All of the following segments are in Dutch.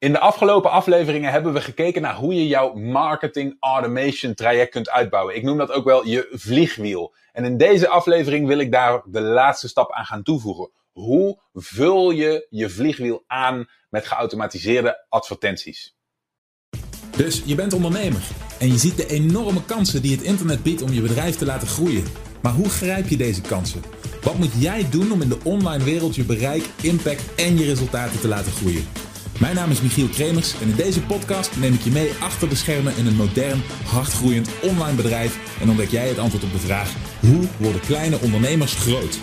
In de afgelopen afleveringen hebben we gekeken naar hoe je jouw marketing automation traject kunt uitbouwen. Ik noem dat ook wel je vliegwiel. En in deze aflevering wil ik daar de laatste stap aan gaan toevoegen. Hoe vul je je vliegwiel aan met geautomatiseerde advertenties? Dus je bent ondernemer en je ziet de enorme kansen die het internet biedt om je bedrijf te laten groeien. Maar hoe grijp je deze kansen? Wat moet jij doen om in de online wereld je bereik, impact en je resultaten te laten groeien? Mijn naam is Michiel Kremers en in deze podcast neem ik je mee achter de schermen in een modern, hardgroeiend online bedrijf en ontdek jij het antwoord op de vraag: hoe worden kleine ondernemers groot?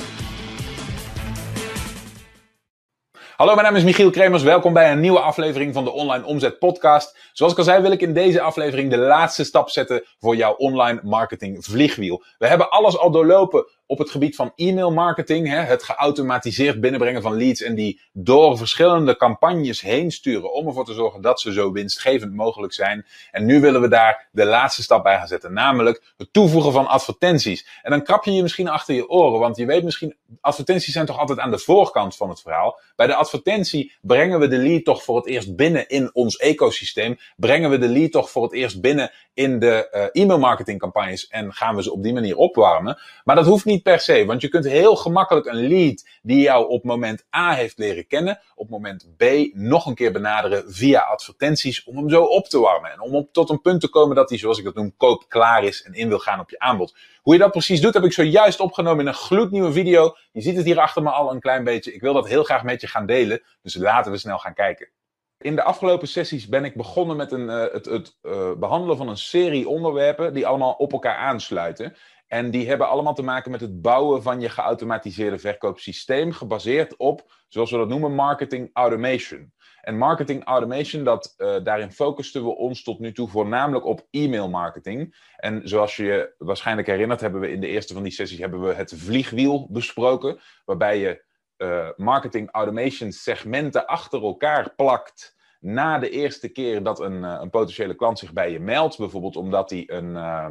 Hallo, mijn naam is Michiel Kremers. Welkom bij een nieuwe aflevering van de Online Omzet Podcast. Zoals ik al zei, wil ik in deze aflevering de laatste stap zetten voor jouw online marketing vliegwiel. We hebben alles al doorlopen op het gebied van e-mail marketing, hè, het geautomatiseerd binnenbrengen van leads en die door verschillende campagnes heen sturen om ervoor te zorgen dat ze zo winstgevend mogelijk zijn. En nu willen we daar de laatste stap bij gaan zetten, namelijk het toevoegen van advertenties. En dan krap je je misschien achter je oren, want je weet misschien, advertenties zijn toch altijd aan de voorkant van het verhaal. Bij de advertentie brengen we de lead toch voor het eerst binnen in ons ecosysteem, brengen we de lead toch voor het eerst binnen in de uh, e-mail marketing campagnes en gaan we ze op die manier opwarmen. Maar dat hoeft niet per se, want je kunt heel gemakkelijk een lead die jou op moment A heeft leren kennen, op moment B nog een keer benaderen via advertenties om hem zo op te warmen. En om op, tot een punt te komen dat hij, zoals ik dat noem, koop klaar is en in wil gaan op je aanbod. Hoe je dat precies doet, heb ik zojuist opgenomen in een gloednieuwe video. Je ziet het hier achter me al een klein beetje. Ik wil dat heel graag met je gaan delen, dus laten we snel gaan kijken. In de afgelopen sessies ben ik begonnen met een, uh, het, het uh, behandelen van een serie onderwerpen die allemaal op elkaar aansluiten. En die hebben allemaal te maken met het bouwen van je geautomatiseerde verkoopsysteem, gebaseerd op, zoals we dat noemen, marketing automation. En marketing automation, dat, uh, daarin focusten we ons tot nu toe voornamelijk op e-mail marketing. En zoals je je waarschijnlijk herinnert, hebben we in de eerste van die sessies hebben we het vliegwiel besproken, waarbij je uh, marketing automation segmenten achter elkaar plakt na de eerste keer dat een, uh, een potentiële klant zich bij je meldt. Bijvoorbeeld omdat hij een, uh,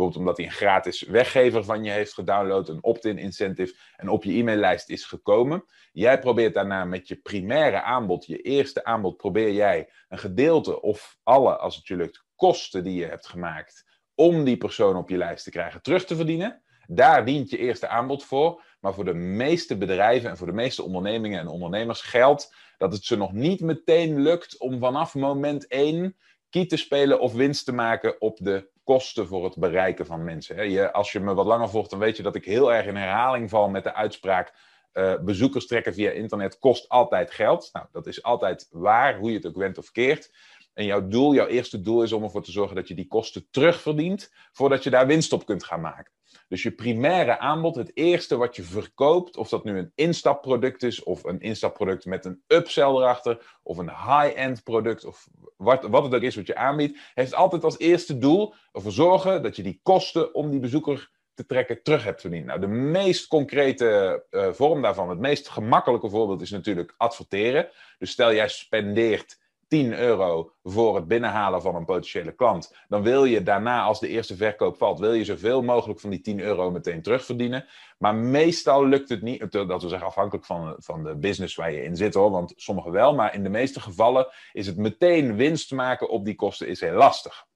bijvoorbeeld omdat hij een gratis weggever van je heeft gedownload, een opt-in incentive en op je e-maillijst is gekomen. Jij probeert daarna met je primaire aanbod, je eerste aanbod, probeer jij een gedeelte of alle, als het je lukt, kosten die je hebt gemaakt om die persoon op je lijst te krijgen terug te verdienen. Daar dient je eerste aanbod voor. Maar voor de meeste bedrijven en voor de meeste ondernemingen en ondernemers geldt dat het ze nog niet meteen lukt om vanaf moment 1 kiet te spelen of winst te maken op de kosten voor het bereiken van mensen. Je, als je me wat langer volgt, dan weet je dat ik heel erg in herhaling val met de uitspraak. Uh, bezoekers trekken via internet kost altijd geld. Nou, dat is altijd waar, hoe je het ook went of keert. En jouw doel, jouw eerste doel is om ervoor te zorgen dat je die kosten terugverdient voordat je daar winst op kunt gaan maken. Dus je primaire aanbod, het eerste wat je verkoopt, of dat nu een instapproduct is, of een instapproduct met een upsell erachter, of een high-end product, of wat, wat het ook is wat je aanbiedt, heeft altijd als eerste doel ervoor zorgen dat je die kosten om die bezoeker te trekken terug hebt verdiend. Nou, de meest concrete uh, vorm daarvan, het meest gemakkelijke voorbeeld is natuurlijk adverteren. Dus stel jij spendeert 10 euro voor het binnenhalen van een potentiële klant, dan wil je daarna, als de eerste verkoop valt, wil je zoveel mogelijk van die 10 euro meteen terugverdienen. Maar meestal lukt het niet, dat we zeggen afhankelijk van, van de business waar je in zit hoor, want sommige wel, maar in de meeste gevallen is het meteen winst maken op die kosten is heel lastig.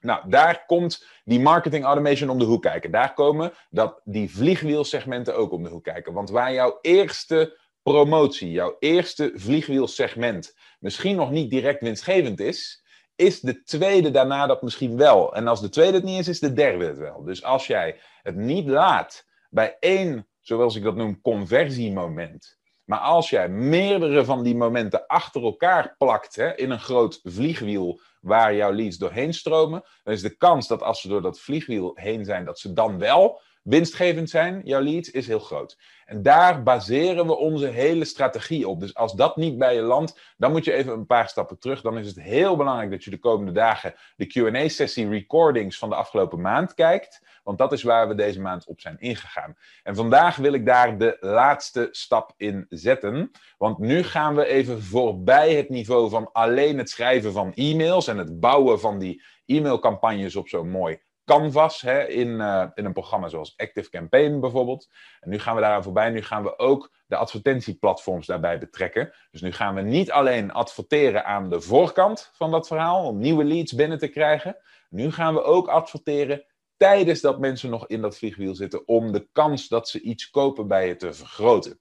Nou, daar komt die marketing automation om de hoek kijken. Daar komen dat die vliegwielsegmenten ook om de hoek kijken. Want waar jouw eerste promotie, jouw eerste vliegwielsegment misschien nog niet direct winstgevend is, is de tweede daarna dat misschien wel. En als de tweede het niet is, is de derde het wel. Dus als jij het niet laat bij één, zoals ik dat noem, conversiemoment. Maar als jij meerdere van die momenten achter elkaar plakt hè, in een groot vliegwiel waar jouw leads doorheen stromen, dan is de kans dat als ze door dat vliegwiel heen zijn, dat ze dan wel winstgevend zijn, jouw leads, is heel groot. En daar baseren we onze hele strategie op. Dus als dat niet bij je landt, dan moet je even een paar stappen terug. Dan is het heel belangrijk dat je de komende dagen de QA-sessie recordings van de afgelopen maand kijkt. Want dat is waar we deze maand op zijn ingegaan. En vandaag wil ik daar de laatste stap in zetten. Want nu gaan we even voorbij het niveau van alleen het schrijven van e-mails en het bouwen van die e-mailcampagnes op zo'n mooi canvas hè, in, uh, in een programma zoals Active Campaign bijvoorbeeld. En nu gaan we daaraan voorbij. Nu gaan we ook de advertentieplatforms daarbij betrekken. Dus nu gaan we niet alleen adverteren aan de voorkant van dat verhaal om nieuwe leads binnen te krijgen. Nu gaan we ook adverteren tijdens dat mensen nog in dat vliegwiel zitten om de kans dat ze iets kopen bij je te vergroten.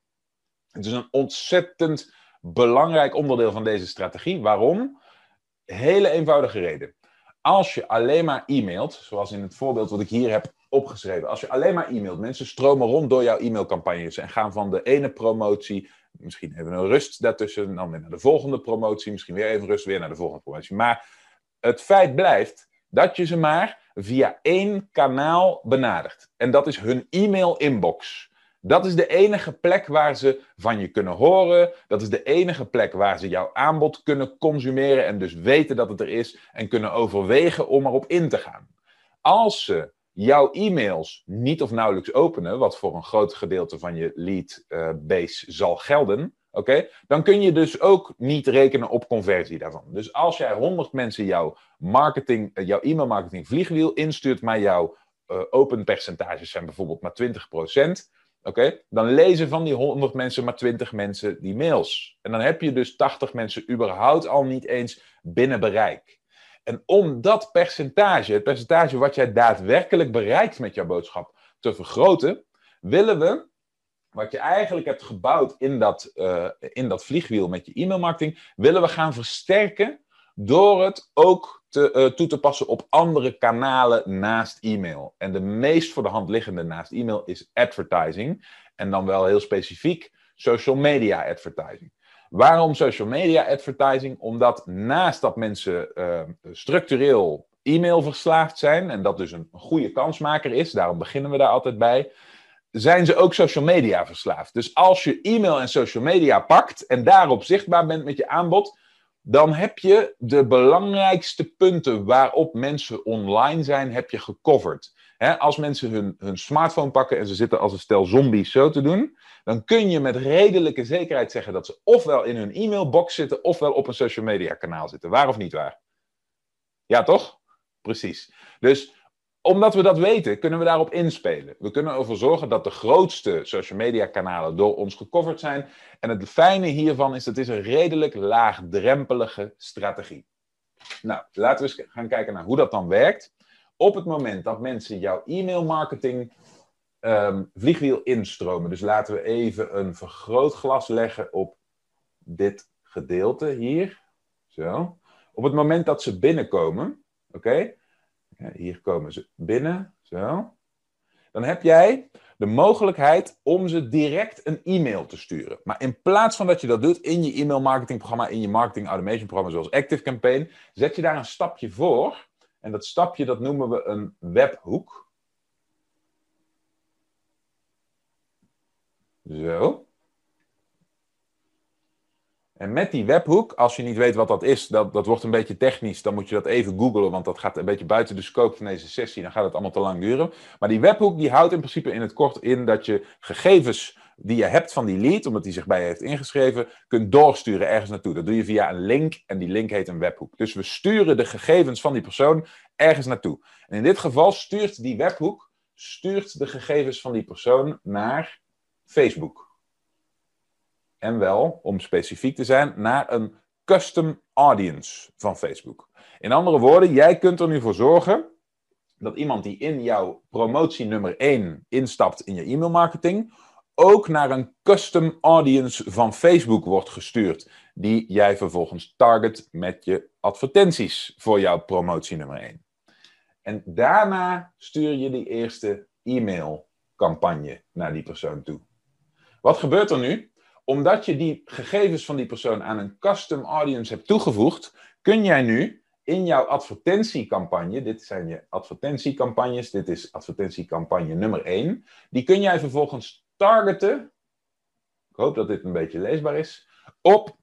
Het is een ontzettend belangrijk onderdeel van deze strategie. Waarom? Hele eenvoudige reden. Als je alleen maar e-mailt, zoals in het voorbeeld wat ik hier heb opgeschreven, als je alleen maar e-mailt, mensen stromen rond door jouw e-mailcampagnes en gaan van de ene promotie, misschien even een rust daartussen, dan weer naar de volgende promotie, misschien weer even rust, weer naar de volgende promotie. Maar het feit blijft dat je ze maar via één kanaal benadert. En dat is hun e-mail inbox. Dat is de enige plek waar ze van je kunnen horen. Dat is de enige plek waar ze jouw aanbod kunnen consumeren en dus weten dat het er is en kunnen overwegen om erop in te gaan. Als ze jouw e-mails niet of nauwelijks openen, wat voor een groot gedeelte van je lead uh, base zal gelden, oké, dan kun je dus ook niet rekenen op conversie daarvan. Dus als jij 100 mensen jouw marketing, uh, jouw e-mail marketing vliegwiel instuurt, maar jouw uh, open percentages zijn bijvoorbeeld maar 20%, Oké, dan lezen van die 100 mensen maar 20 mensen die mails. En dan heb je dus 80 mensen überhaupt al niet eens binnen bereik. En om dat percentage, het percentage wat jij daadwerkelijk bereikt met jouw boodschap, te vergroten, willen we, wat je eigenlijk hebt gebouwd in dat, uh, in dat vliegwiel met je e-mailmarketing, willen we gaan versterken door het ook te, uh, toe te passen op andere kanalen naast e-mail. En de meest voor de hand liggende naast e-mail is advertising. En dan wel heel specifiek social media advertising. Waarom social media advertising? Omdat naast dat mensen uh, structureel e-mail verslaafd zijn, en dat dus een goede kansmaker is, daarom beginnen we daar altijd bij, zijn ze ook social media verslaafd. Dus als je e-mail en social media pakt en daarop zichtbaar bent met je aanbod, dan heb je de belangrijkste punten waarop mensen online zijn, heb je gecoverd. als mensen hun, hun smartphone pakken en ze zitten als een stel zombies zo te doen, dan kun je met redelijke zekerheid zeggen dat ze ofwel in hun e-mailbox zitten, ofwel op een social media kanaal zitten. Waar of niet waar? Ja, toch? Precies. Dus omdat we dat weten, kunnen we daarop inspelen. We kunnen ervoor zorgen dat de grootste social media kanalen door ons gecoverd zijn. En het fijne hiervan is, dat is een redelijk laagdrempelige strategie. Nou, laten we eens gaan kijken naar hoe dat dan werkt. Op het moment dat mensen jouw e-mailmarketing um, vliegwiel instromen. Dus laten we even een vergrootglas leggen op dit gedeelte hier. Zo. Op het moment dat ze binnenkomen, oké, hier komen ze binnen, zo. Dan heb jij de mogelijkheid om ze direct een e-mail te sturen. Maar in plaats van dat je dat doet in je e-mail marketingprogramma, in je marketing automation programma zoals Active Campaign, zet je daar een stapje voor. En dat stapje dat noemen we een webhoek. Zo. En met die webhoek, als je niet weet wat dat is, dat, dat wordt een beetje technisch, dan moet je dat even googlen, want dat gaat een beetje buiten de scope van deze sessie, dan gaat het allemaal te lang duren. Maar die webhoek die houdt in principe in het kort in dat je gegevens die je hebt van die lead, omdat die zich bij je heeft ingeschreven, kunt doorsturen ergens naartoe. Dat doe je via een link en die link heet een webhoek. Dus we sturen de gegevens van die persoon ergens naartoe. En in dit geval stuurt die webhoek stuurt de gegevens van die persoon naar Facebook en wel, om specifiek te zijn, naar een custom audience van Facebook. In andere woorden, jij kunt er nu voor zorgen dat iemand die in jouw promotie nummer 1 instapt in je e-mailmarketing, ook naar een custom audience van Facebook wordt gestuurd, die jij vervolgens target met je advertenties voor jouw promotie nummer 1. En daarna stuur je die eerste e-mailcampagne naar die persoon toe. Wat gebeurt er nu? Omdat je die gegevens van die persoon aan een custom audience hebt toegevoegd, kun jij nu in jouw advertentiecampagne, dit zijn je advertentiecampagnes, dit is advertentiecampagne nummer 1, die kun jij vervolgens targeten, ik hoop dat dit een beetje leesbaar is, op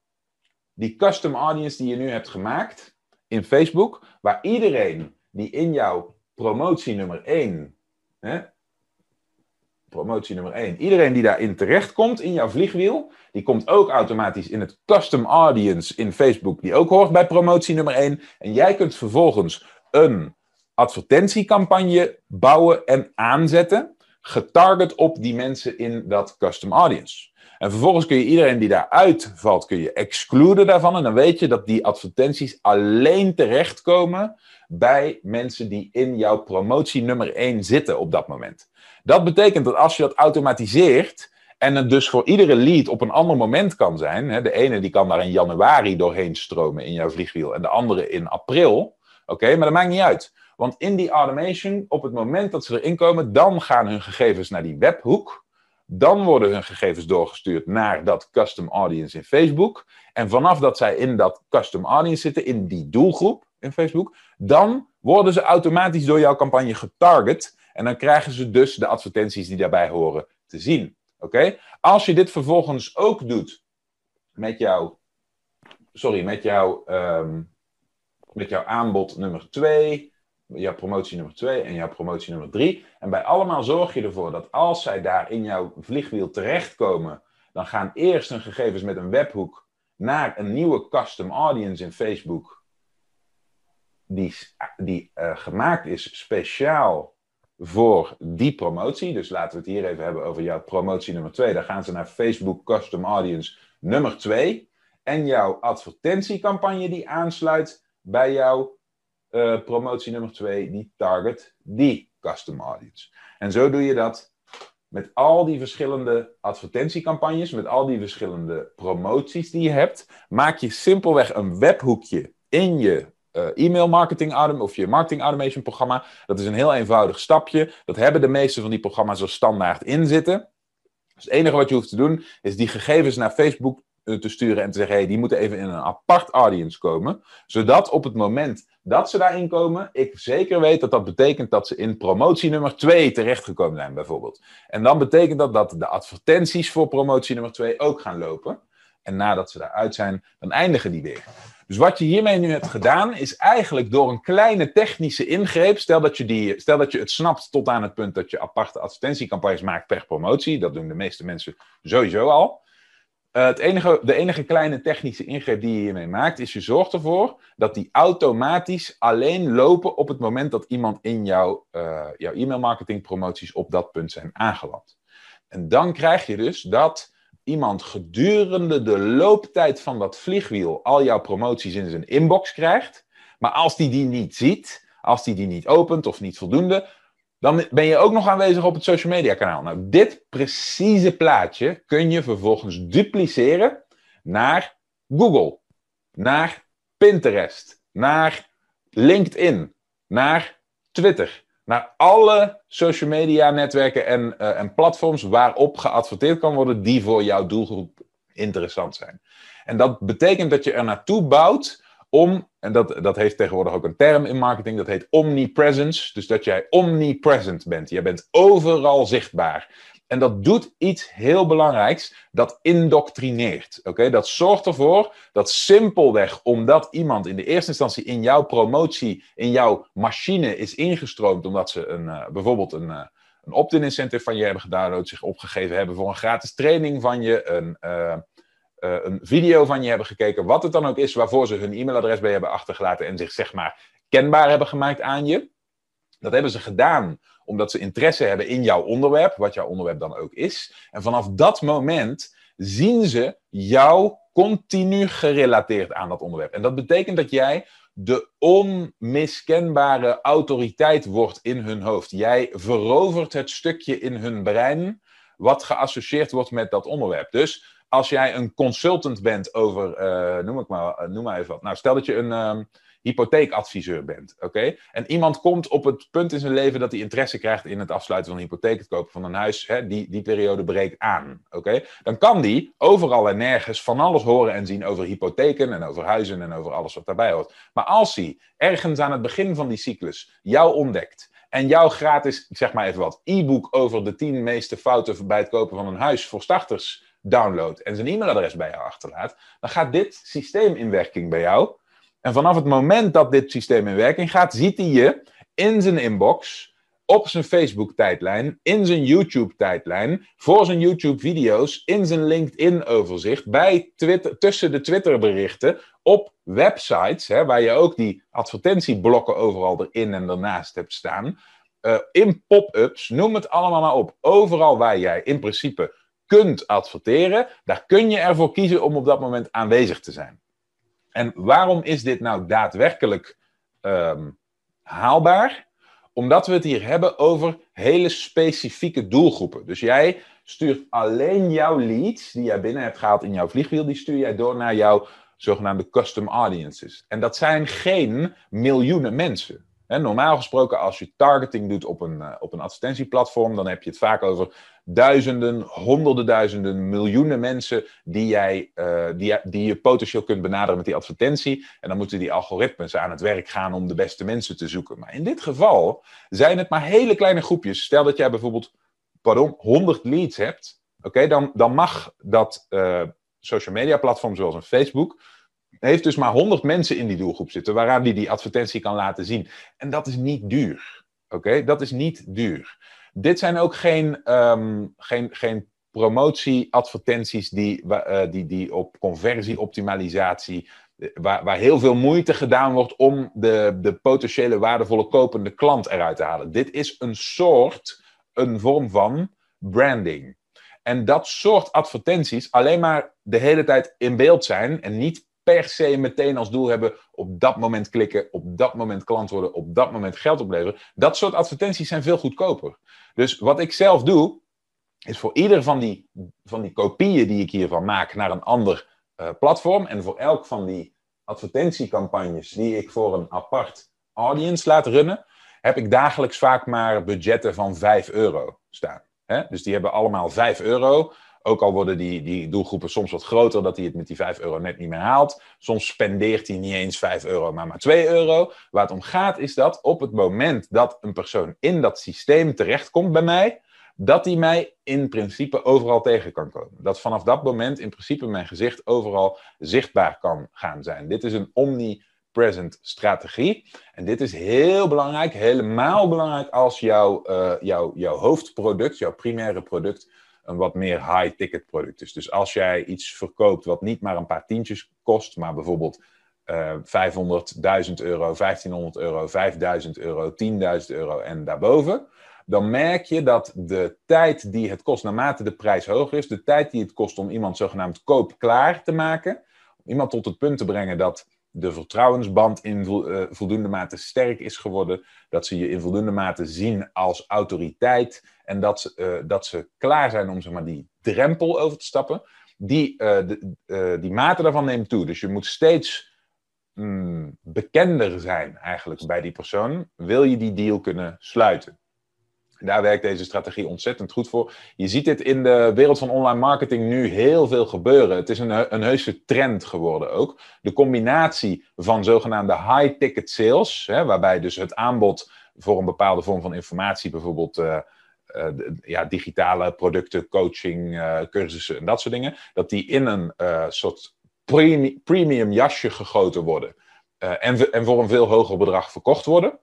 die custom audience die je nu hebt gemaakt in Facebook, waar iedereen die in jouw promotie nummer 1 hè, promotie nummer 1. Iedereen die daarin terechtkomt in jouw vliegwiel, die komt ook automatisch in het custom audience in Facebook, die ook hoort bij promotie nummer 1. En jij kunt vervolgens een advertentiecampagne bouwen en aanzetten, getarget op die mensen in dat custom audience. En vervolgens kun je iedereen die daaruit valt, kun je excluden daarvan. En dan weet je dat die advertenties alleen terechtkomen bij mensen die in jouw promotie nummer 1 zitten op dat moment. Dat betekent dat als je dat automatiseert en het dus voor iedere lead op een ander moment kan zijn. Hè, de ene die kan daar in januari doorheen stromen in jouw vliegwiel en de andere in april. Oké, maar dat maakt niet uit. Want in die automation, op het moment dat ze erin komen, dan gaan hun gegevens naar die webhoek. Dan worden hun gegevens doorgestuurd naar dat custom audience in Facebook. En vanaf dat zij in dat custom audience zitten, in die doelgroep in Facebook, dan worden ze automatisch door jouw campagne getarget. En dan krijgen ze dus de advertenties die daarbij horen te zien. Oké? Als je dit vervolgens ook doet met jouw, sorry, met jouw, ehm, met jouw aanbod nummer 2, jouw promotie nummer 2 en jouw promotie nummer 3. En bij allemaal zorg je ervoor dat als zij daar in jouw vliegwiel terechtkomen, dan gaan eerst hun gegevens met een webhoek naar een nieuwe custom audience in Facebook, die, die uh, gemaakt is speciaal voor die promotie. Dus laten we het hier even hebben over jouw promotie nummer 2. Dan gaan ze naar Facebook Custom Audience nummer 2. En jouw advertentiecampagne die aansluit bij jouw uh, promotie nummer 2, die target die custom audience. En zo doe je dat met al die verschillende advertentiecampagnes, met al die verschillende promoties die je hebt. Maak je simpelweg een webhoekje in je uh, e-mail marketing of je marketing automation programma. Dat is een heel eenvoudig stapje. Dat hebben de meeste van die programma's er standaard in zitten. Dus het enige wat je hoeft te doen, is die gegevens naar Facebook eh, te sturen en te zeggen: hey, die moeten even in een apart audience komen. Zodat op het moment dat ze daarin komen, ik zeker weet dat dat betekent dat ze in promotie nummer 2 terechtgekomen zijn, bijvoorbeeld. En dan betekent dat dat de advertenties voor promotie nummer 2 ook gaan lopen. En nadat ze daaruit zijn, dan eindigen die weer. Dus wat je hiermee nu hebt gedaan, is eigenlijk door een kleine technische ingreep. Stel dat je, die, stel dat je het snapt tot aan het punt dat je aparte advertentiecampagnes maakt per promotie. Dat doen de meeste mensen sowieso al. Uh, het enige, de enige kleine technische ingreep die je hiermee maakt, is je zorgt ervoor dat die automatisch alleen lopen op het moment dat iemand in jouw, uh, jouw e-mail marketing promoties op dat punt zijn aangeland. En dan krijg je dus dat iemand gedurende de looptijd van dat vliegwiel al jouw promoties in zijn inbox krijgt. Maar als die die niet ziet, als die die niet opent of niet voldoende, dan ben je ook nog aanwezig op het social media kanaal. Nou, dit precieze plaatje kun je vervolgens dupliceren naar Google, naar Pinterest, naar LinkedIn, naar Twitter naar alle social media netwerken en, uh, en platforms waarop geadverteerd kan worden die voor jouw doelgroep interessant zijn. En dat betekent dat je er naartoe bouwt om, en dat, dat heeft tegenwoordig ook een term in marketing, dat heet omnipresence. Dus dat jij omnipresent bent. Je bent overal zichtbaar. En dat doet iets heel belangrijks, dat indoctrineert. Oké, Dat zorgt ervoor dat simpelweg omdat iemand in de eerste instantie in jouw promotie, in jouw machine is ingestroomd, omdat ze een, uh, bijvoorbeeld een, uh, een opt-in incentive van je hebben gedownload, zich opgegeven hebben voor een gratis training van je, een, uh, een video van je hebben gekeken, wat het dan ook is, waarvoor ze hun e-mailadres bij hebben achtergelaten en zich zeg maar kenbaar hebben gemaakt aan je. Dat hebben ze gedaan omdat ze interesse hebben in jouw onderwerp, wat jouw onderwerp dan ook is. En vanaf dat moment zien ze jou continu gerelateerd aan dat onderwerp. En dat betekent dat jij de onmiskenbare autoriteit wordt in hun hoofd. Jij verovert het stukje in hun brein wat geassocieerd wordt met dat onderwerp. Dus als jij een consultant bent over, uh, noem, ik maar, uh, noem maar even wat. Nou, stel dat je een. Uh, hypotheekadviseur bent. Oké? En iemand komt op het punt in zijn leven dat hij interesse krijgt in het afsluiten van een hypotheek, het kopen van een huis. Hè, die, die periode breekt aan. Oké? Dan kan die overal en nergens van alles horen en zien over hypotheken en over huizen en over alles wat daarbij hoort. Maar als hij ergens aan het begin van die cyclus jou ontdekt en jouw gratis, zeg maar even wat, e-book over de 10 meeste fouten bij het kopen van een huis voor starters downloadt en zijn e-mailadres bij jou achterlaat, dan gaat dit systeem in werking bij jou. En vanaf het moment dat dit systeem in werking gaat, ziet hij je in zijn inbox op zijn Facebook-tijdlijn, in zijn YouTube-tijdlijn, voor zijn YouTube-video's, in zijn LinkedIn-overzicht, bij tussen de Twitter-berichten, op websites, hè, waar je ook die advertentieblokken overal erin en ernaast hebt staan, uh, in pop-ups, noem het allemaal maar op. Overal waar jij in principe kunt adverteren, daar kun je ervoor kiezen om op dat moment aanwezig te zijn. En waarom is dit nou daadwerkelijk um, haalbaar? Omdat we het hier hebben over hele specifieke doelgroepen. Dus jij stuurt alleen jouw leads die jij binnen hebt gehaald in jouw vliegwiel, die stuur jij door naar jouw zogenaamde custom audiences. En dat zijn geen miljoenen mensen normaal gesproken, als je targeting doet op een, uh, op een advertentieplatform, dan heb je het vaak over duizenden, honderden duizenden, miljoenen mensen die, jij, uh, die, die je potentieel kunt benaderen met die advertentie. En dan moeten die algoritmes aan het werk gaan om de beste mensen te zoeken. Maar in dit geval zijn het maar hele kleine groepjes. Stel dat jij bijvoorbeeld pardon, 100 leads hebt, oké, dan, dan mag dat uh, social media platform zoals een Facebook heeft dus maar 100 mensen in die doelgroep zitten, waaraan die die advertentie kan laten zien. En dat is niet duur. Oké, dat is niet duur. Dit zijn ook geen, um, geen, geen promotie-advertenties die, uh, die, die op conversieoptimalisatie, waar, waar heel veel moeite gedaan wordt om de, de potentiële waardevolle kopende klant eruit te halen. Dit is een soort, een vorm van branding. En dat soort advertenties alleen maar de hele tijd in beeld zijn en niet per se meteen als doel hebben op dat moment klikken, op dat moment klant worden, op dat moment geld opleveren. Dat soort advertenties zijn veel goedkoper. Dus wat ik zelf doe, is voor ieder van die, van die kopieën die ik hiervan maak naar een ander uh, platform en voor elk van die advertentiecampagnes die ik voor een apart audience laat runnen, heb ik dagelijks vaak maar budgetten van 5 euro staan. Hè? Dus die hebben allemaal 5 euro. Ook al worden die, die doelgroepen soms wat groter, dat hij het met die 5 euro net niet meer haalt. Soms spendeert hij niet eens 5 euro, maar maar 2 euro. Waar het om gaat is dat op het moment dat een persoon in dat systeem terechtkomt bij mij, dat hij mij in principe overal tegen kan komen. Dat vanaf dat moment in principe mijn gezicht overal zichtbaar kan gaan zijn. Dit is een omnipresent strategie. En dit is heel belangrijk, helemaal belangrijk als jouw, uh, jouw, jouw hoofdproduct, jouw primaire product een wat meer high-ticket product is. Dus als jij iets verkoopt wat niet maar een paar tientjes kost, maar bijvoorbeeld uh, 500, 1000 euro, 1500 euro, 5000 euro, 10.000 euro en daarboven, dan merk je dat de tijd die het kost, naarmate de prijs hoger is, de tijd die het kost om iemand zogenaamd koopklaar te maken, iemand tot het punt te brengen dat de vertrouwensband in uh, voldoende mate sterk is geworden, dat ze je in voldoende mate zien als autoriteit en dat ze, uh, dat ze klaar zijn om zeg maar, die drempel over te stappen, die, uh, de, die mate daarvan neemt toe. Dus je moet steeds mm, bekender zijn eigenlijk bij die persoon, wil je die deal kunnen sluiten. Daar werkt deze strategie ontzettend goed voor. Je ziet dit in de wereld van online marketing nu heel veel gebeuren. Het is een, een heuse trend geworden ook. De combinatie van zogenaamde high-ticket sales, hè, waarbij dus het aanbod voor een bepaalde vorm van informatie, bijvoorbeeld uh, uh, ja, digitale producten, coaching, uh, cursussen en dat soort dingen, dat die in een soort premium, premium jasje gegoten worden. en, en voor een veel hoger bedrag verkocht worden.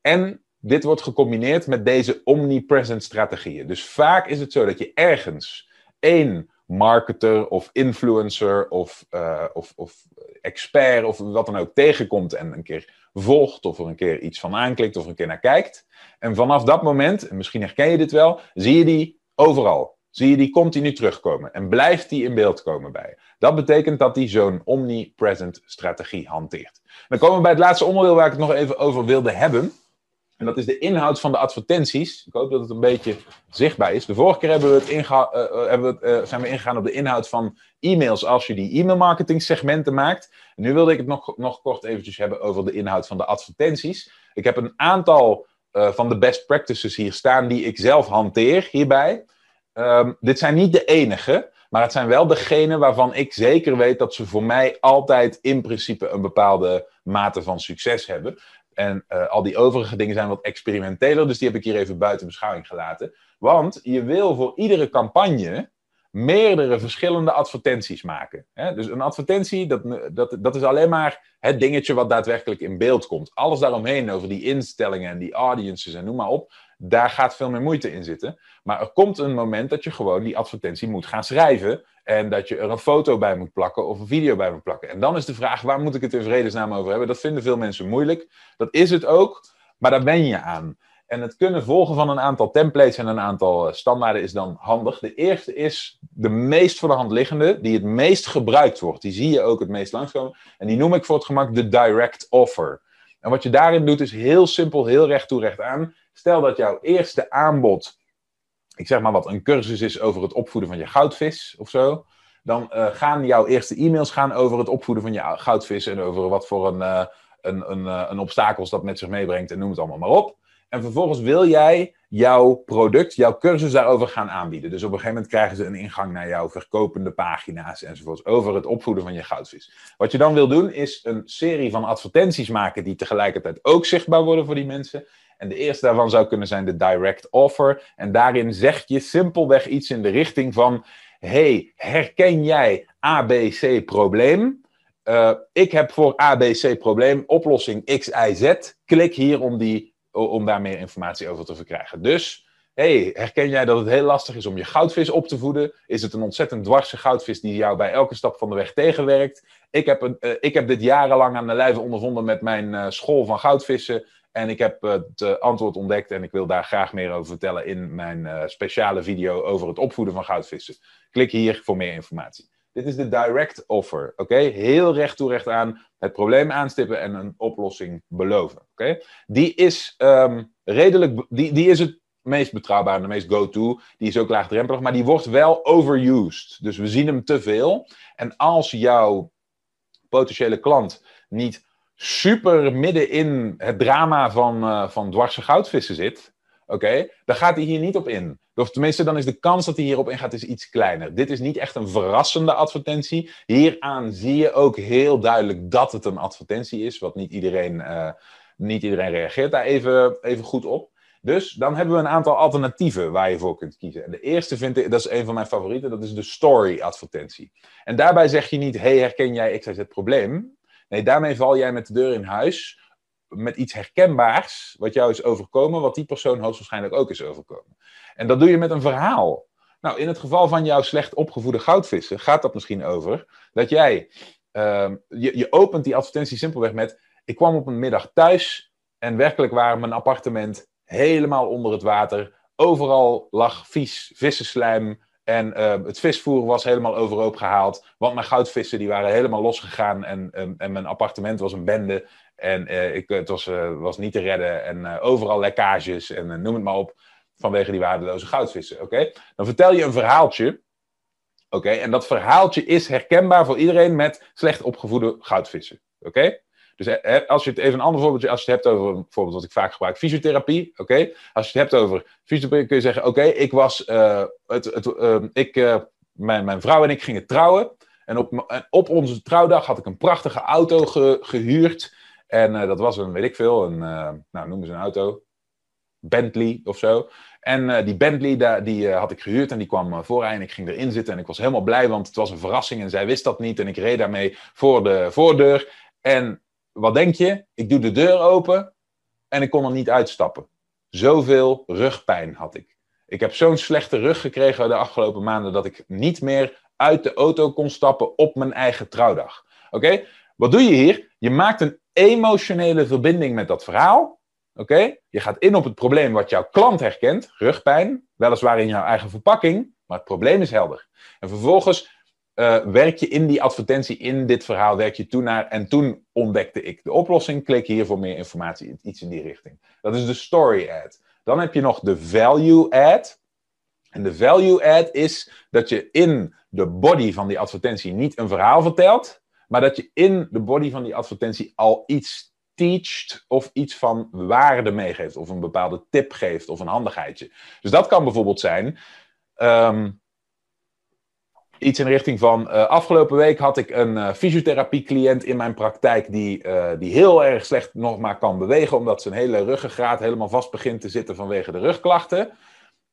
En dit wordt gecombineerd met deze omnipresent strategieën. Dus vaak is het zo dat je ergens één marketer of influencer of, uh, of, of expert of wat dan ook tegenkomt en een keer volgt of er een keer iets van aanklikt of een keer naar kijkt. En vanaf dat moment, en misschien herken je dit wel, zie je die overal. Zie je die continu terugkomen en blijft die in beeld komen bij je. Dat betekent dat die zo'n omnipresent strategie hanteert. Dan komen we bij het laatste onderdeel waar ik het nog even over wilde hebben. En dat is de inhoud van de advertenties. Ik hoop dat het een beetje zichtbaar is. De vorige keer hebben we het inga uh, hebben we uh, zijn we ingegaan op de inhoud van e-mails als je die e-mailmarketing segmenten maakt. Nu wilde ik het nog, nog kort eventjes hebben over de inhoud van de advertenties. Ik heb een aantal van de best practices hier staan die ik zelf hanteer hierbij. Um, dit zijn niet de enige, maar het zijn wel degene waarvan ik zeker weet dat ze voor mij altijd in principe een bepaalde mate van succes hebben. En uh, al die overige dingen zijn wat experimenteler, dus die heb ik hier even buiten beschouwing gelaten. Want je wil voor iedere campagne meerdere verschillende advertenties maken. Hè? Dus een advertentie, dat, dat, dat is alleen maar het dingetje wat daadwerkelijk in beeld komt. Alles daaromheen, over die instellingen en die audiences en noem maar op, daar gaat veel meer moeite in zitten. Maar er komt een moment dat je gewoon die advertentie moet gaan schrijven. En dat je er een foto bij moet plakken of een video bij moet plakken. En dan is de vraag, waar moet ik het in vredesnaam over hebben? Dat vinden veel mensen moeilijk. Dat is het ook, maar daar ben je aan. En het kunnen volgen van een aantal templates en een aantal eh, standaarden is dan handig. De eerste is de meest voor de hand liggende, die het meest gebruikt wordt. Die zie je ook het meest langskomen. En die noem ik voor het gemak de direct offer. En wat je daarin doet is heel simpel, heel recht toe recht aan. Stel dat jouw eerste aanbod, ik zeg maar wat, een cursus is over het opvoeden van je goudvis of zo. Dan uh, gaan jouw eerste e-mails gaan over het opvoeden van je goudvis en over wat voor een, uh, een, een, een obstakels dat met zich meebrengt en noem het allemaal maar op. En vervolgens wil jij jouw product, jouw cursus daarover gaan aanbieden. Dus op een gegeven moment krijgen ze een ingang naar jouw verkopende pagina's enzovoorts over het opvoeden van je goudvis. Wat je dan wil doen is een serie van advertenties maken die tegelijkertijd ook zichtbaar worden voor die mensen. En de eerste daarvan zou kunnen zijn de direct offer. En daarin zeg je simpelweg iets in de richting van: hey, herken jij ABC probleem? Uh, ik heb voor ABC probleem oplossing X, Y, Z. Klik hier om die om daar meer informatie over te verkrijgen. Dus, hey, herken jij dat het heel lastig is om je goudvis op te voeden? Is het een ontzettend dwarse goudvis die jou bij elke stap van de weg tegenwerkt? Ik heb, een, uh, ik heb dit jarenlang aan de lijve ondervonden met mijn uh, school van goudvissen. En ik heb het uh, antwoord ontdekt en ik wil daar graag meer over vertellen in mijn speciale video over het opvoeden van goudvissen. Klik hier voor meer informatie. Dit is de direct offer. Oké, heel recht toe recht aan het probleem aanstippen en een oplossing beloven. Oké, die is um, redelijk, die, die is het meest betrouwbaar, de meest go-to. Die is ook laagdrempelig, maar die wordt wel overused. Dus we zien hem te veel. En als jouw potentiële klant niet super midden in het drama van, uh, van dwarse goudvissen zit, oké, dan gaat hij hier niet op in. Of tenminste, dan is de kans dat hij hierop ingaat is iets kleiner. Dit is niet echt een verrassende advertentie. Hieraan zie je ook heel duidelijk dat het een advertentie is, wat niet iedereen, uh, niet iedereen reageert daar even, even goed op. Dus dan hebben we een aantal alternatieven waar je voor kunt kiezen. En de eerste vind ik, dat is een van mijn favorieten, dat is de story advertentie. En daarbij zeg je niet, hey, herken jij XYZ probleem? Nee, daarmee val jij met de deur in huis met iets herkenbaars wat jou is overkomen, wat die persoon hoogstwaarschijnlijk ook is overkomen. En dat doe je met een verhaal. Nou, in het geval van jouw slecht opgevoede goudvissen gaat dat misschien over dat jij, uh, je, je opent die advertentie simpelweg met, ik kwam op een middag thuis en werkelijk waren mijn appartement helemaal onder het water. Overal lag vies vissenslijm en uh, het visvoer was helemaal overhoop gehaald. Want mijn goudvissen die waren helemaal losgegaan en, en mijn appartement was een bende. En uh, ik, het was, uh, was niet te redden en overal lekkages en noem het maar op vanwege die waardeloze goudvissen. Oké? Dan vertel je een verhaaltje. Oké? En dat verhaaltje is herkenbaar voor iedereen met slecht opgevoede goudvissen. Oké? Dus als je het even een ander voorbeeldje, als je het hebt over een voorbeeld wat ik vaak gebruik, fysiotherapie. Oké? Als je het hebt over fysiotherapie, kun je zeggen: Oké, ik was, het, het, uh, ik, mijn, mijn vrouw en ik gingen trouwen. En op, op onze trouwdag had ik een prachtige auto ge, gehuurd. En dat was een, weet ik veel, een, nou noemen ze een auto. Bentley of zo. En uh, die Bentley da, die, had ik gehuurd en die kwam vooraan en ik ging erin zitten en ik was helemaal blij, want het was een verrassing en zij wist dat niet en ik reed daarmee voor de voordeur. En wat denk je? Ik doe de deur open en ik kon er niet uitstappen. Zoveel rugpijn had ik. Ik heb zo'n slechte rug gekregen de afgelopen maanden dat ik niet meer uit de auto kon stappen op mijn eigen trouwdag. Oké? Wat doe je hier? Je maakt een emotionele verbinding met dat verhaal. Oké? Je gaat in op het probleem wat jouw klant herkent, rugpijn, weliswaar in jouw eigen verpakking, maar het probleem is helder. En vervolgens uh, werk je in die advertentie, in dit verhaal, werk je toe naar. En toen ontdekte ik de oplossing. Klik hier voor meer informatie, iets in die richting. Dat is de story ad. Dan heb je nog de value ad. En de value ad is dat je in de body van die advertentie niet een verhaal vertelt, maar dat je in de body van die advertentie al iets teacht of iets van waarde meegeeft, of een bepaalde tip geeft of een handigheidje. Dus dat kan bijvoorbeeld zijn. Um, iets in de richting van. Uh, afgelopen week had ik een uh, fysiotherapie-cliënt in mijn praktijk. Die, uh, die heel erg slecht nog maar kan bewegen. Omdat zijn hele ruggengraat helemaal vast begint te zitten vanwege de rugklachten.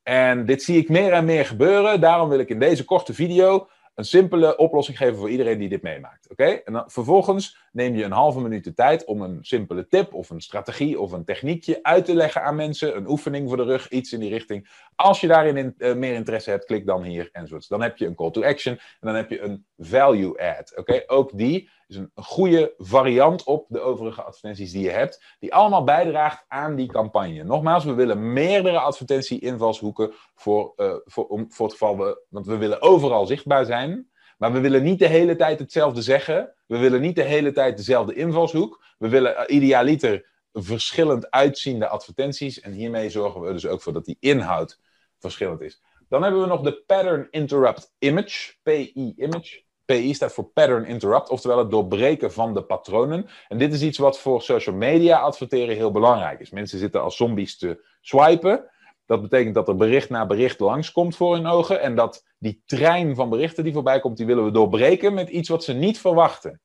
En dit zie ik meer en meer gebeuren. Daarom wil ik in deze korte video een simpele oplossing geven voor iedereen die dit meemaakt. Oké? En dan, vervolgens neem je een halve minuut de tijd om een simpele tip of een strategie of een techniekje uit te leggen aan mensen. Een oefening voor de rug, iets in die richting. Als je daarin in, uh, meer interesse hebt, klik dan hier enzovoorts. Dan heb je een call to action en dan heb je een value add. Oké? Ook die is een goede variant op de overige advertenties die je hebt, die allemaal bijdraagt aan die campagne. Nogmaals, we willen meerdere advertentie-invalshoeken voor, uh, voor, om, voor het geval we, want we willen overal zichtbaar zijn. Maar we willen niet de hele tijd hetzelfde zeggen. We willen niet de hele tijd dezelfde invalshoek. We willen uh, idealiter verschillend uitziende advertenties. En hiermee zorgen we dus ook voor dat die inhoud verschillend is. Dan hebben we nog de Pattern Interrupt Image, PI Image. PI staat voor Pattern Interrupt, oftewel het doorbreken van de patronen. En dit is iets wat voor social media adverteren heel belangrijk is. Mensen zitten als zombies te swipen. Dat betekent dat er bericht na bericht langskomt voor hun ogen. En dat die trein van berichten die voorbij komt, die willen we doorbreken met iets wat ze niet verwachten.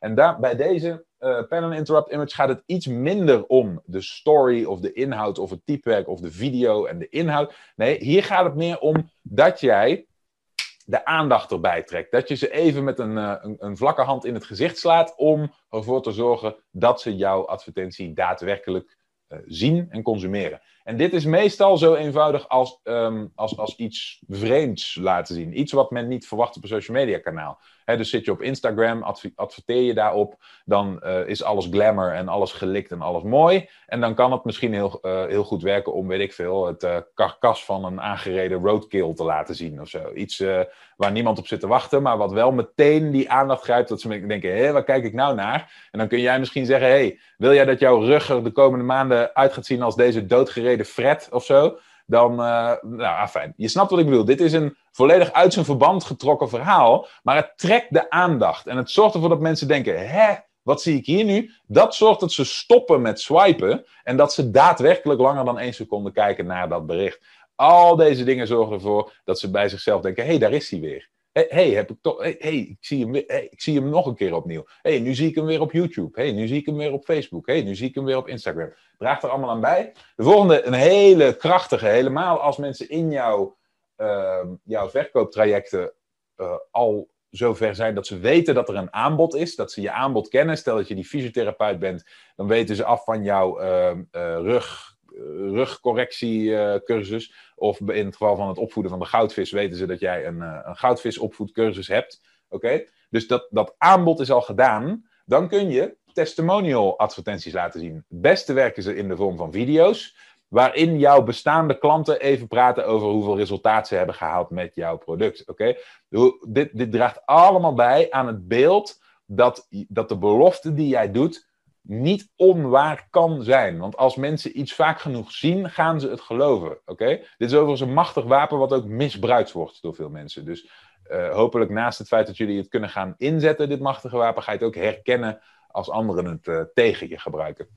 En daar, bij deze uh, Pattern Interrupt Image gaat het iets minder om de story of de inhoud of het typewerk of de video en de inhoud. Nee, hier gaat het meer om dat jij de aandacht erbij trekt. Dat je ze even met een, uh, een, een, vlakke hand in het gezicht slaat om ervoor te zorgen dat ze jouw advertentie daadwerkelijk uh, zien en consumeren. En dit is meestal zo eenvoudig als, um, als, als iets vreemds laten zien. Iets wat men niet verwacht op een social media kanaal. Dus zit je op Instagram, adverteer je daarop, dan uh, is alles glamour en alles gelikt en alles mooi. En dan kan het misschien heel, uh, heel goed werken om, weet ik veel, het uh, karkas van een aangereden roadkill te laten zien of zo. Iets waar niemand op zit te wachten, maar wat wel meteen die aandacht grijpt, dat ze denken, hé, waar kijk ik nou naar? En dan kun jij misschien zeggen, hé, hey, wil jij dat jouw rug er de komende maanden uit gaat zien als deze doodgereden fret of zo? dan, uh, nou, fijn. Je snapt wat ik bedoel. Dit is een volledig uit zijn verband getrokken verhaal, maar het trekt de aandacht. En het zorgt ervoor dat mensen denken, hè, wat zie ik hier nu? Dat zorgt dat ze stoppen met swipen en dat ze daadwerkelijk langer dan één seconde kijken naar dat bericht. Al deze dingen zorgen ervoor dat ze bij zichzelf denken, hé, hey, daar is hij weer hey, heb ik toch, hey, ik, zie hem, hey, ik zie hem nog een keer opnieuw. hey, nu zie ik hem weer op YouTube. hey, nu zie ik hem weer op Facebook. hey, nu zie ik hem weer op Instagram. Draagt er allemaal aan bij. De volgende, een hele krachtige, helemaal als mensen in jouw, uh, jouw verkooptrajecten uh, al zover zijn dat ze weten dat er een aanbod is, dat ze je aanbod kennen. Stel dat je die fysiotherapeut bent, dan weten ze af van jouw uh, rug rugcorrectiecursus. of in het geval van het opvoeden van de goudvis weten ze dat jij een, uh, een goudvisopvoedcursus hebt. Oké? Dus dat, dat aanbod is al gedaan. Dan kun je testimonial advertenties laten zien. Beste werken ze in de vorm van video's. Waarin jouw bestaande klanten even praten over hoeveel resultaat ze hebben gehaald met jouw product. Oké? Dit, dit draagt allemaal bij aan het beeld dat, dat de belofte die jij doet niet onwaar kan zijn. Want als mensen iets vaak genoeg zien, gaan ze het geloven. Oké? Dit is overigens een machtig wapen wat ook misbruikt wordt door veel mensen. Dus uh, hopelijk naast het feit dat jullie het kunnen gaan inzetten, dit machtige wapen, ga je het ook herkennen als anderen het uh, tegen je gebruiken.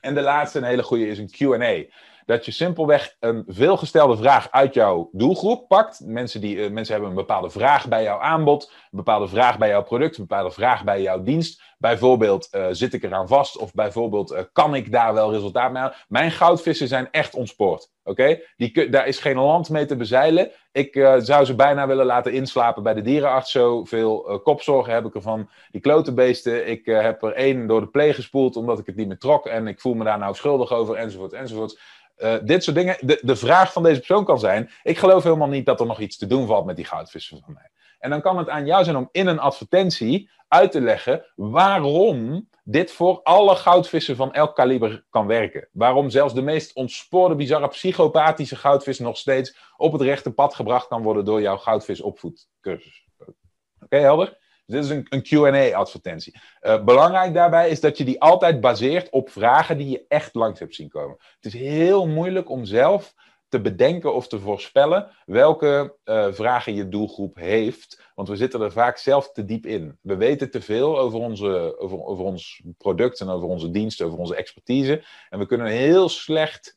En de laatste, een hele goede, is een QA dat je simpelweg een veelgestelde vraag uit jouw doelgroep pakt. Mensen, die, uh, mensen hebben een bepaalde vraag bij jouw aanbod, een bepaalde vraag bij jouw product, een bepaalde vraag bij jouw dienst. Bijvoorbeeld, uh, zit ik eraan vast? Of bijvoorbeeld, uh, kan ik daar wel resultaat mee halen? Mijn goudvissen zijn echt ontspoord. Oké? Okay? Daar is geen land mee te bezeilen. Ik zou ze bijna willen laten inslapen bij de dierenarts. Zoveel kopzorgen heb ik ervan. Die klote beesten. Ik heb er één door de pleeg gespoeld omdat ik het niet meer trok. En ik voel me daar nou schuldig over, enzovoort, enzovoort. Uh, dit soort dingen. De, de vraag van deze persoon kan zijn: Ik geloof helemaal niet dat er nog iets te doen valt met die goudvissen van mij. En dan kan het aan jou zijn om in een advertentie uit te leggen waarom dit voor alle goudvissen van elk kaliber kan werken. Waarom zelfs de meest ontspoorde, bizarre, psychopathische goudvis nog steeds op het rechte pad gebracht kan worden door jouw goudvisopvoedcursus. Oké, helder? Dus dit is een, QA-advertentie. Uh, belangrijk daarbij is dat je die altijd baseert op vragen die je echt langs hebt zien komen. Het is heel moeilijk om zelf te bedenken of te voorspellen welke uh, vragen je doelgroep heeft. Want we zitten er vaak zelf te diep in. We weten te veel over, onze, over, over ons product en over onze dienst, over onze expertise. En we kunnen heel slecht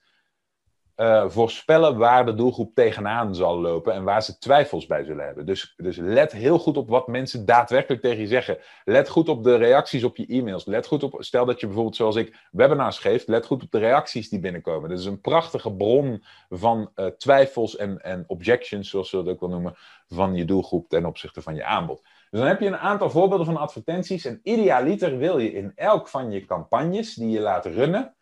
uh, voorspellen waar de doelgroep tegenaan zal lopen en waar ze twijfels bij zullen hebben. Dus, dus let heel goed op wat mensen daadwerkelijk tegen je zeggen. Let goed op de reacties op je e-mails. Let goed op, stel dat je bijvoorbeeld zoals ik webinars geeft, let goed op de reacties die binnenkomen. Dat is een prachtige bron van uh, twijfels en, en objections, zoals we dat ook wel noemen, van je doelgroep ten opzichte van je aanbod. Dus dan heb je een aantal voorbeelden van advertenties. En idealiter wil je in elk van je campagnes die je laat runnen,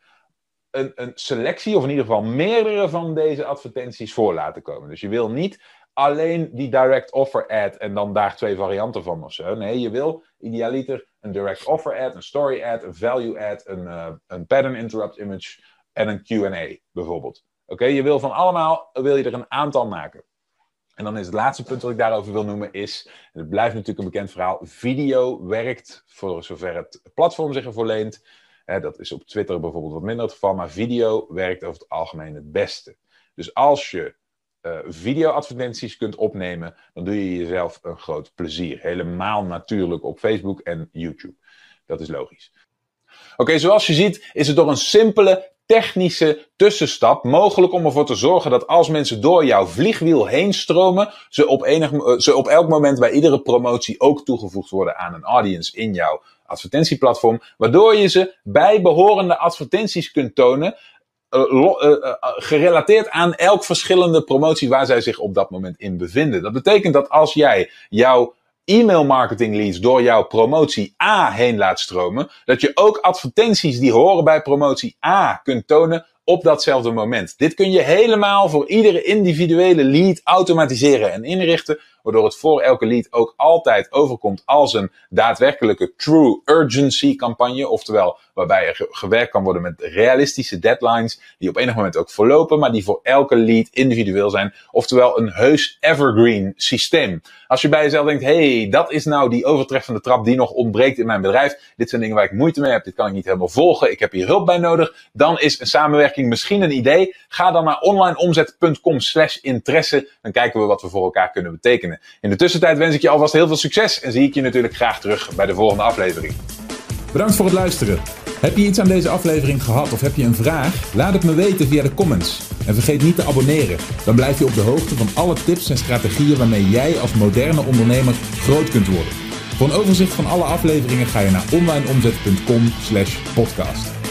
een, een selectie, of in ieder geval meerdere van deze advertenties voor laten komen. Dus je wil niet alleen die direct offer ad en dan daar twee varianten van of zo. Nee, je wil idealiter een direct offer ad, een story ad, een value ad, een, uh, een pattern interrupt image en een Q&A bijvoorbeeld. Oké, je wil van allemaal, wil je er een aantal maken. En dan is het laatste punt wat ik daarover wil noemen is, en het blijft natuurlijk een bekend verhaal, video werkt, voor zover het platform zich ervoor leent, dat is op Twitter bijvoorbeeld wat minder het geval, maar video werkt over het algemeen het beste. Dus als je uh, video-advertenties kunt opnemen, dan doe je jezelf een groot plezier. Helemaal natuurlijk op Facebook en YouTube. Dat is logisch. Oké, zoals je ziet is het door een simpele technische tussenstap mogelijk om ervoor te zorgen dat als mensen door jouw vliegwiel heen stromen, ze op, enig, eh, ze op elk moment bij iedere promotie ook toegevoegd worden aan een audience in jouw advertentieplatform, waardoor je ze bij behorende advertenties kunt tonen, uh, uh, gerelateerd aan elk verschillende promotie waar zij zich op dat moment in bevinden. Dat betekent dat als jij jouw e-mail marketing leads door jouw promotie A heen laat stromen, dat je ook advertenties die horen bij promotie A kunt tonen op datzelfde moment. Dit kun je helemaal voor iedere individuele lead automatiseren en inrichten waardoor het voor elke lead ook altijd overkomt als een daadwerkelijke true urgency campagne. Oftewel, waarbij er gewerkt kan worden met realistische deadlines, die op enig moment ook verlopen, maar die voor elke lead individueel zijn. Oftewel, een heus evergreen systeem. Als je bij jezelf denkt, hey, dat is nou die overtreffende trap die nog ontbreekt in mijn bedrijf. Dit zijn dingen waar ik moeite mee heb, dit kan ik niet helemaal volgen, ik heb hier hulp bij nodig. Dan is een samenwerking misschien een idee. Ga dan naar onlineomzet.com slash interesse. Dan kijken we wat we voor elkaar kunnen betekenen. In de tussentijd wens ik je alvast heel veel succes en zie ik je natuurlijk graag terug bij de volgende aflevering. Bedankt voor het luisteren. Heb je iets aan deze aflevering gehad of heb je een vraag? Laat het me weten via de comments. En vergeet niet te abonneren. Dan blijf je op de hoogte van alle tips en strategieën waarmee jij als moderne ondernemer groot kunt worden. Voor een overzicht van alle afleveringen ga je naar onlineomzet.com/podcast.